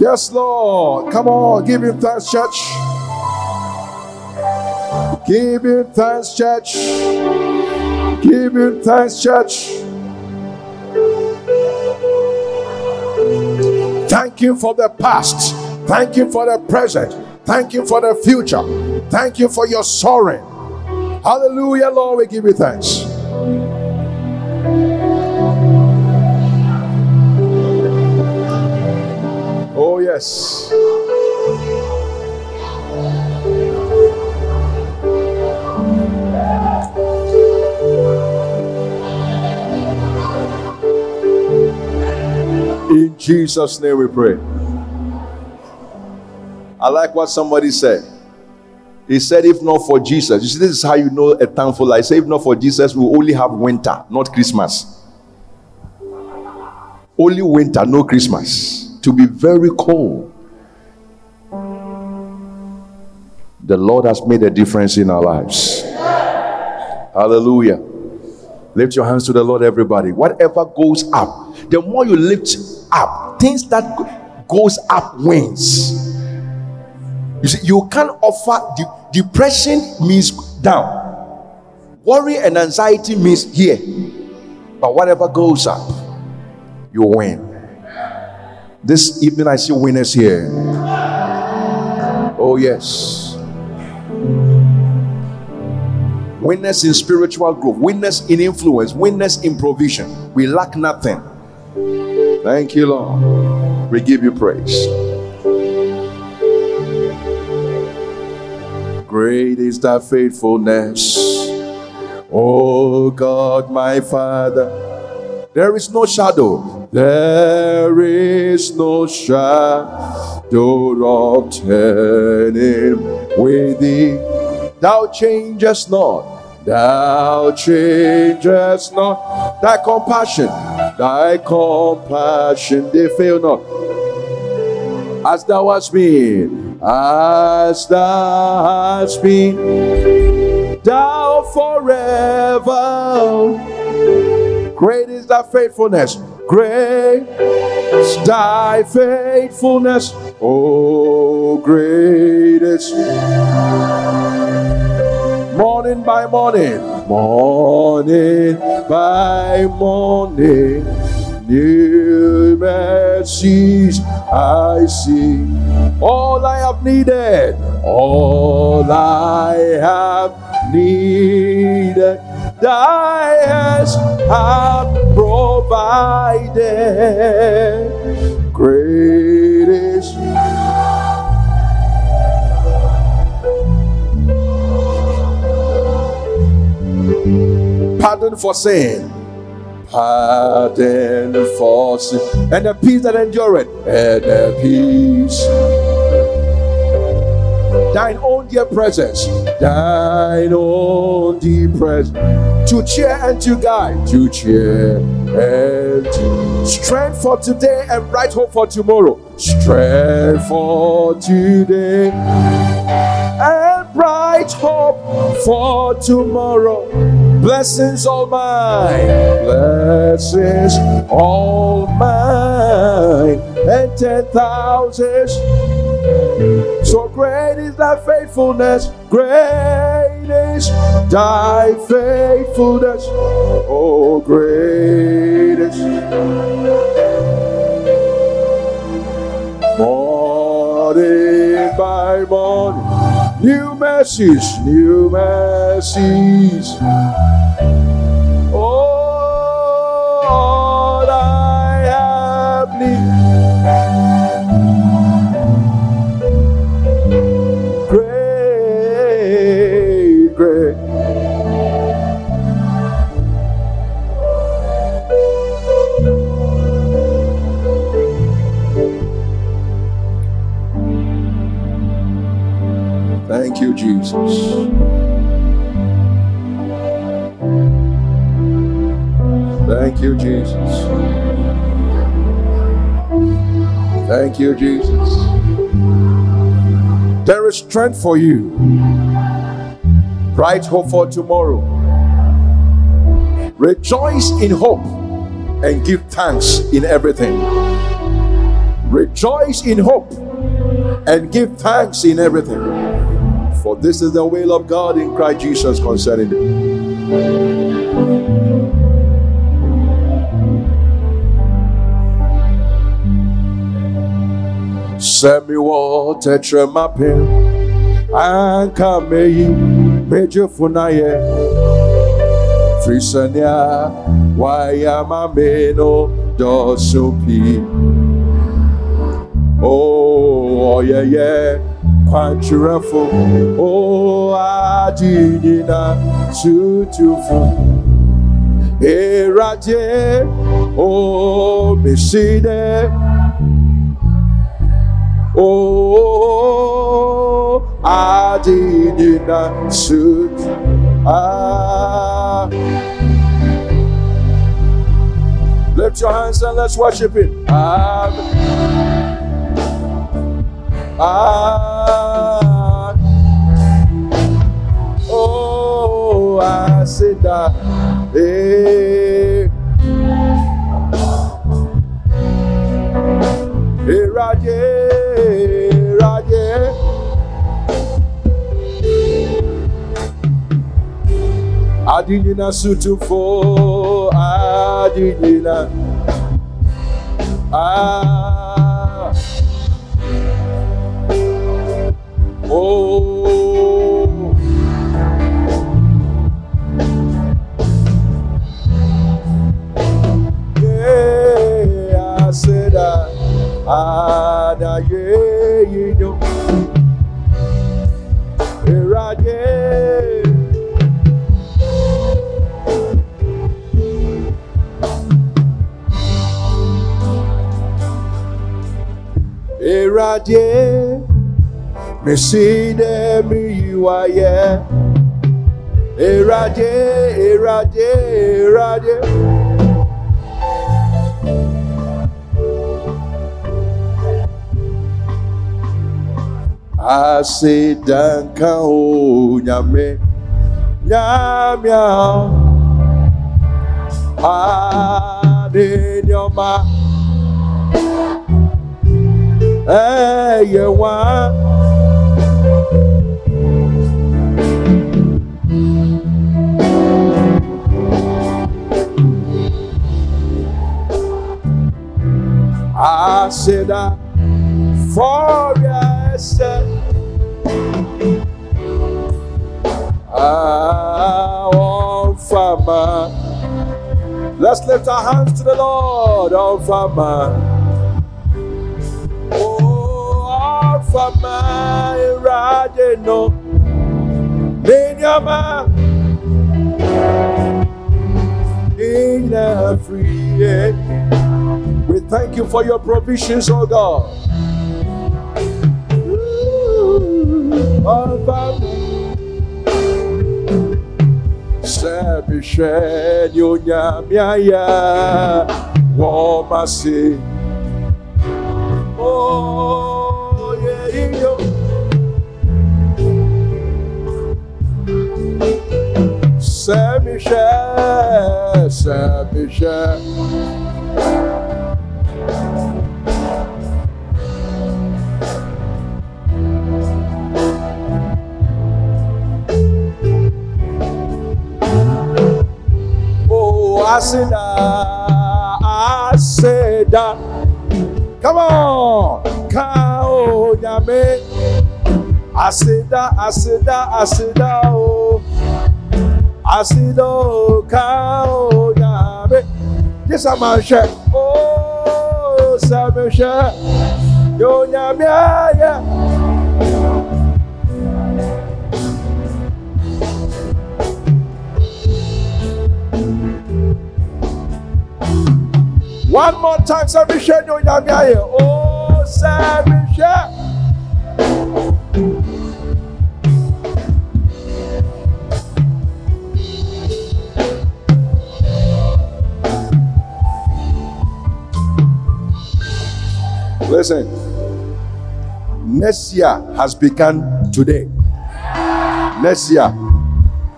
Yes, Lord. Come on, give him thanks, church. Give him thanks, church. Give him thanks, church. Thank you for the past. Thank you for the present. Thank you for the future. Thank you for your soaring. Hallelujah, Lord. We give you thanks. Oh, yes. In Jesus' name we pray. I like what somebody said. He said, if not for Jesus, you see, this is how you know a thankful life. Say, if not for Jesus, we only have winter, not Christmas. Only winter, no Christmas. To be very cold. The Lord has made a difference in our lives. Hallelujah. Lift your hands to the Lord, everybody. Whatever goes up, the more you lift up, things that goes up wins. You see, you can't offer de- depression means down. Worry and anxiety means here. But whatever goes up, you win. This evening I see winners here. Oh yes. Winners in spiritual growth, winners in influence, winners in provision. We lack nothing. Thank you, Lord. We give you praise. Great is thy faithfulness, oh God, my Father. There is no shadow, there is no shadow of turning with thee. Thou changest not, thou changest not. Thy compassion, thy compassion, they fail not. As thou hast been, as thou hast been, thou forever. Great is thy faithfulness, great thy faithfulness, oh great morning by morning, morning by morning, new mercies I see. All I have needed, all I have needed, thy hands have provided. Great is pardon for sin, pardon for sin, and the peace that endureth, and the peace. Thine own dear presence, thine own dear presence, to cheer and to guide, to cheer and to strength for today and bright hope for tomorrow, strength for today and bright hope for tomorrow. Blessings all mine, blessings all mine, and ten thousands. So great is thy faithfulness, great is thy faithfulness, oh great is morning by morning. New mercies, new mercies. Thank you, Jesus. There is strength for you. Bright hope for tomorrow. Rejoice in hope and give thanks in everything. Rejoice in hope and give thanks in everything. For this is the will of God in Christ Jesus concerning you. Send me water, tremapin, and come me, major funaye. Frisania, why am I meno, oh, dosupi? Oh, oh, yeah, yeah, kwanchirafo, oh, adinina, sutufu. Eraje, oh, mishide. Oh, I did not shoot. Ah. Lift your hands and let's worship Him. Ah. ah. Oh, I said that. Adinyina sutufo, adinyina. Ah. Oh. Irade. Me see them, you are, yeah. Irade, irade, irade. ase danka o nyame nyamia ade nyoma ẹyẹ wá. Aseda for yourself. Our Father. Let's lift our hands to the Lord, our Father. Our Father, Radeno, Minyama, in free. We thank you for your provisions, oh God. Ooh, Our Father. Sẹ́mi ṣẹ́ ni ó yà Sẹ́mi ṣẹ́. Oh, Asida, Asida. Come on, Kao Yame. Asida, Asida, Asida, oh. Asida, oh, Kao Yame. Yes, I'm a chef. Oh, Samuel chef. Yo Yame, yeah. One more time, Samuel chef. Yo Yame, yeah. Oh, Samuel Listen, next year has begun today. Next year,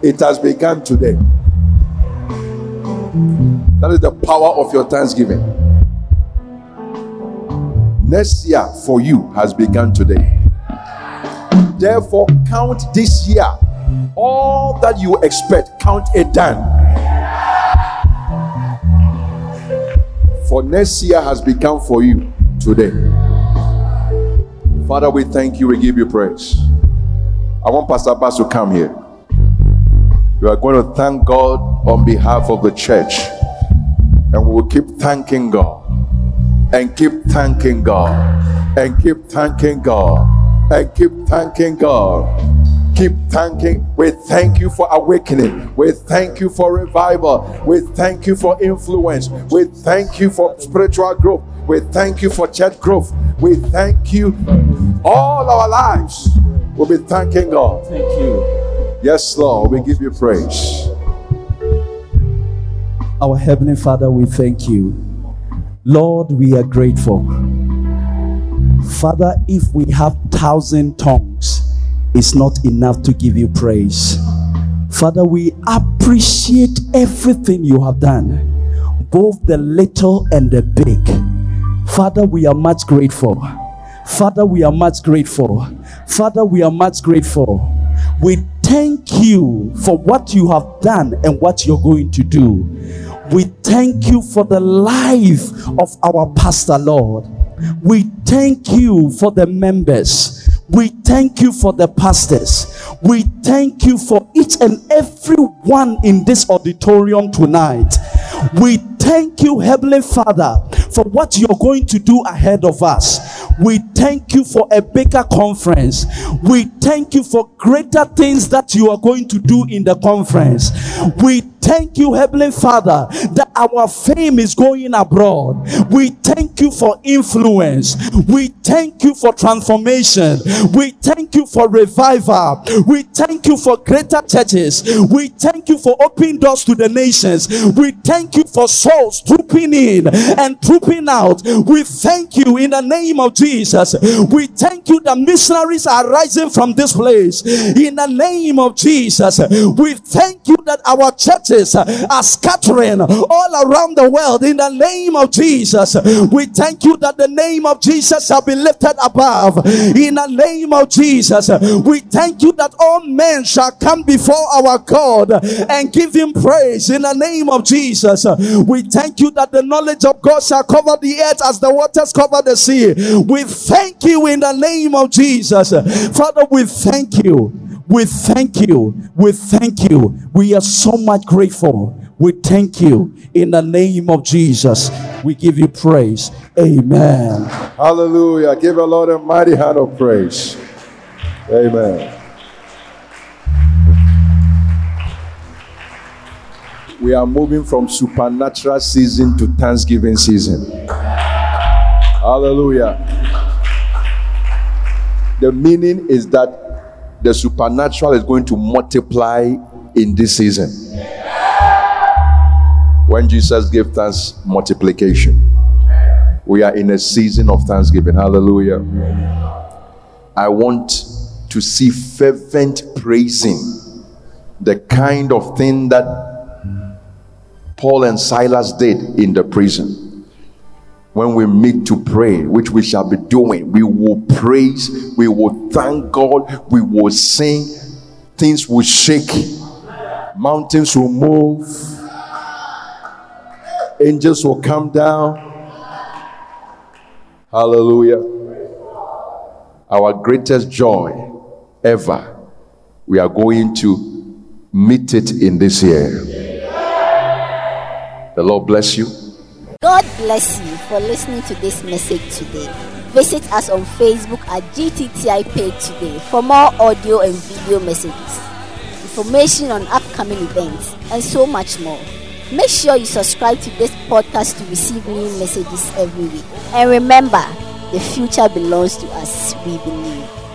it has begun today. That is the power of your thanksgiving. Next year for you has begun today. Therefore, count this year. All that you expect, count it done. For next year has begun for you today. Father, we thank you. We give you praise. I want Pastor Bass to come here. We are going to thank God on behalf of the church. And we will keep thanking God. And keep thanking God. And keep thanking God. And keep thanking God. Keep thanking. We thank you for awakening. We thank you for revival. We thank you for influence. We thank you for spiritual growth. We thank you for church growth. We thank you all our lives. We'll be thanking God. Thank you. Yes, Lord, we give you praise. Our Heavenly Father, we thank you. Lord, we are grateful. Father, if we have thousand tongues, it's not enough to give you praise. Father, we appreciate everything you have done, both the little and the big. Father, we are much grateful. Father, we are much grateful. Father, we are much grateful. We thank you for what you have done and what you're going to do. We thank you for the life of our pastor, Lord. We thank you for the members. We thank you for the pastors. We thank you for each and every one in this auditorium tonight. We thank you, Heavenly Father, for what you're going to do ahead of us. We thank you for a bigger conference. We thank you for greater things that you are going to do in the conference. We thank you, Heavenly Father, that our fame is going abroad. We thank you for influence. We thank you for transformation. We thank you for revival. We thank you for greater churches. We thank you for opening doors to the nations. We thank you for souls trooping in and trooping out. We thank you in the name of Jesus. We thank you that missionaries are rising from this place in the name of Jesus. We thank you that our churches are scattering all around the world in the name of Jesus. We thank you that the name of Jesus shall be lifted above in the name of Jesus. We thank you that all men shall come before our God and give him praise in the name of Jesus. We thank you that the knowledge of God shall cover the earth as the waters cover the sea. We thank you in the name of Jesus. Father, we thank you. We thank you. We thank you. We are so much grateful. We thank you in the name of Jesus. We give you praise. Amen. Hallelujah. Give a Lord a mighty hand of praise. Amen. We are moving from supernatural season to Thanksgiving season. Hallelujah. The meaning is that the supernatural is going to multiply in this season. When Jesus gave thanks, multiplication. We are in a season of thanksgiving. Hallelujah. I want to see fervent praising, the kind of thing that Paul and Silas did in the prison when we meet to pray, which we shall be doing, we will praise, we will thank God, we will sing, things will shake, mountains will move, angels will come down. Hallelujah. Our greatest joy ever, we are going to meet it in this year. The Lord bless you. God bless you for listening to this message today. Visit us on Facebook at GTTI page today for more audio and video messages, information on upcoming events, and so much more. Make sure you subscribe to this podcast to receive new messages every week. And remember, the future belongs to us, we believe.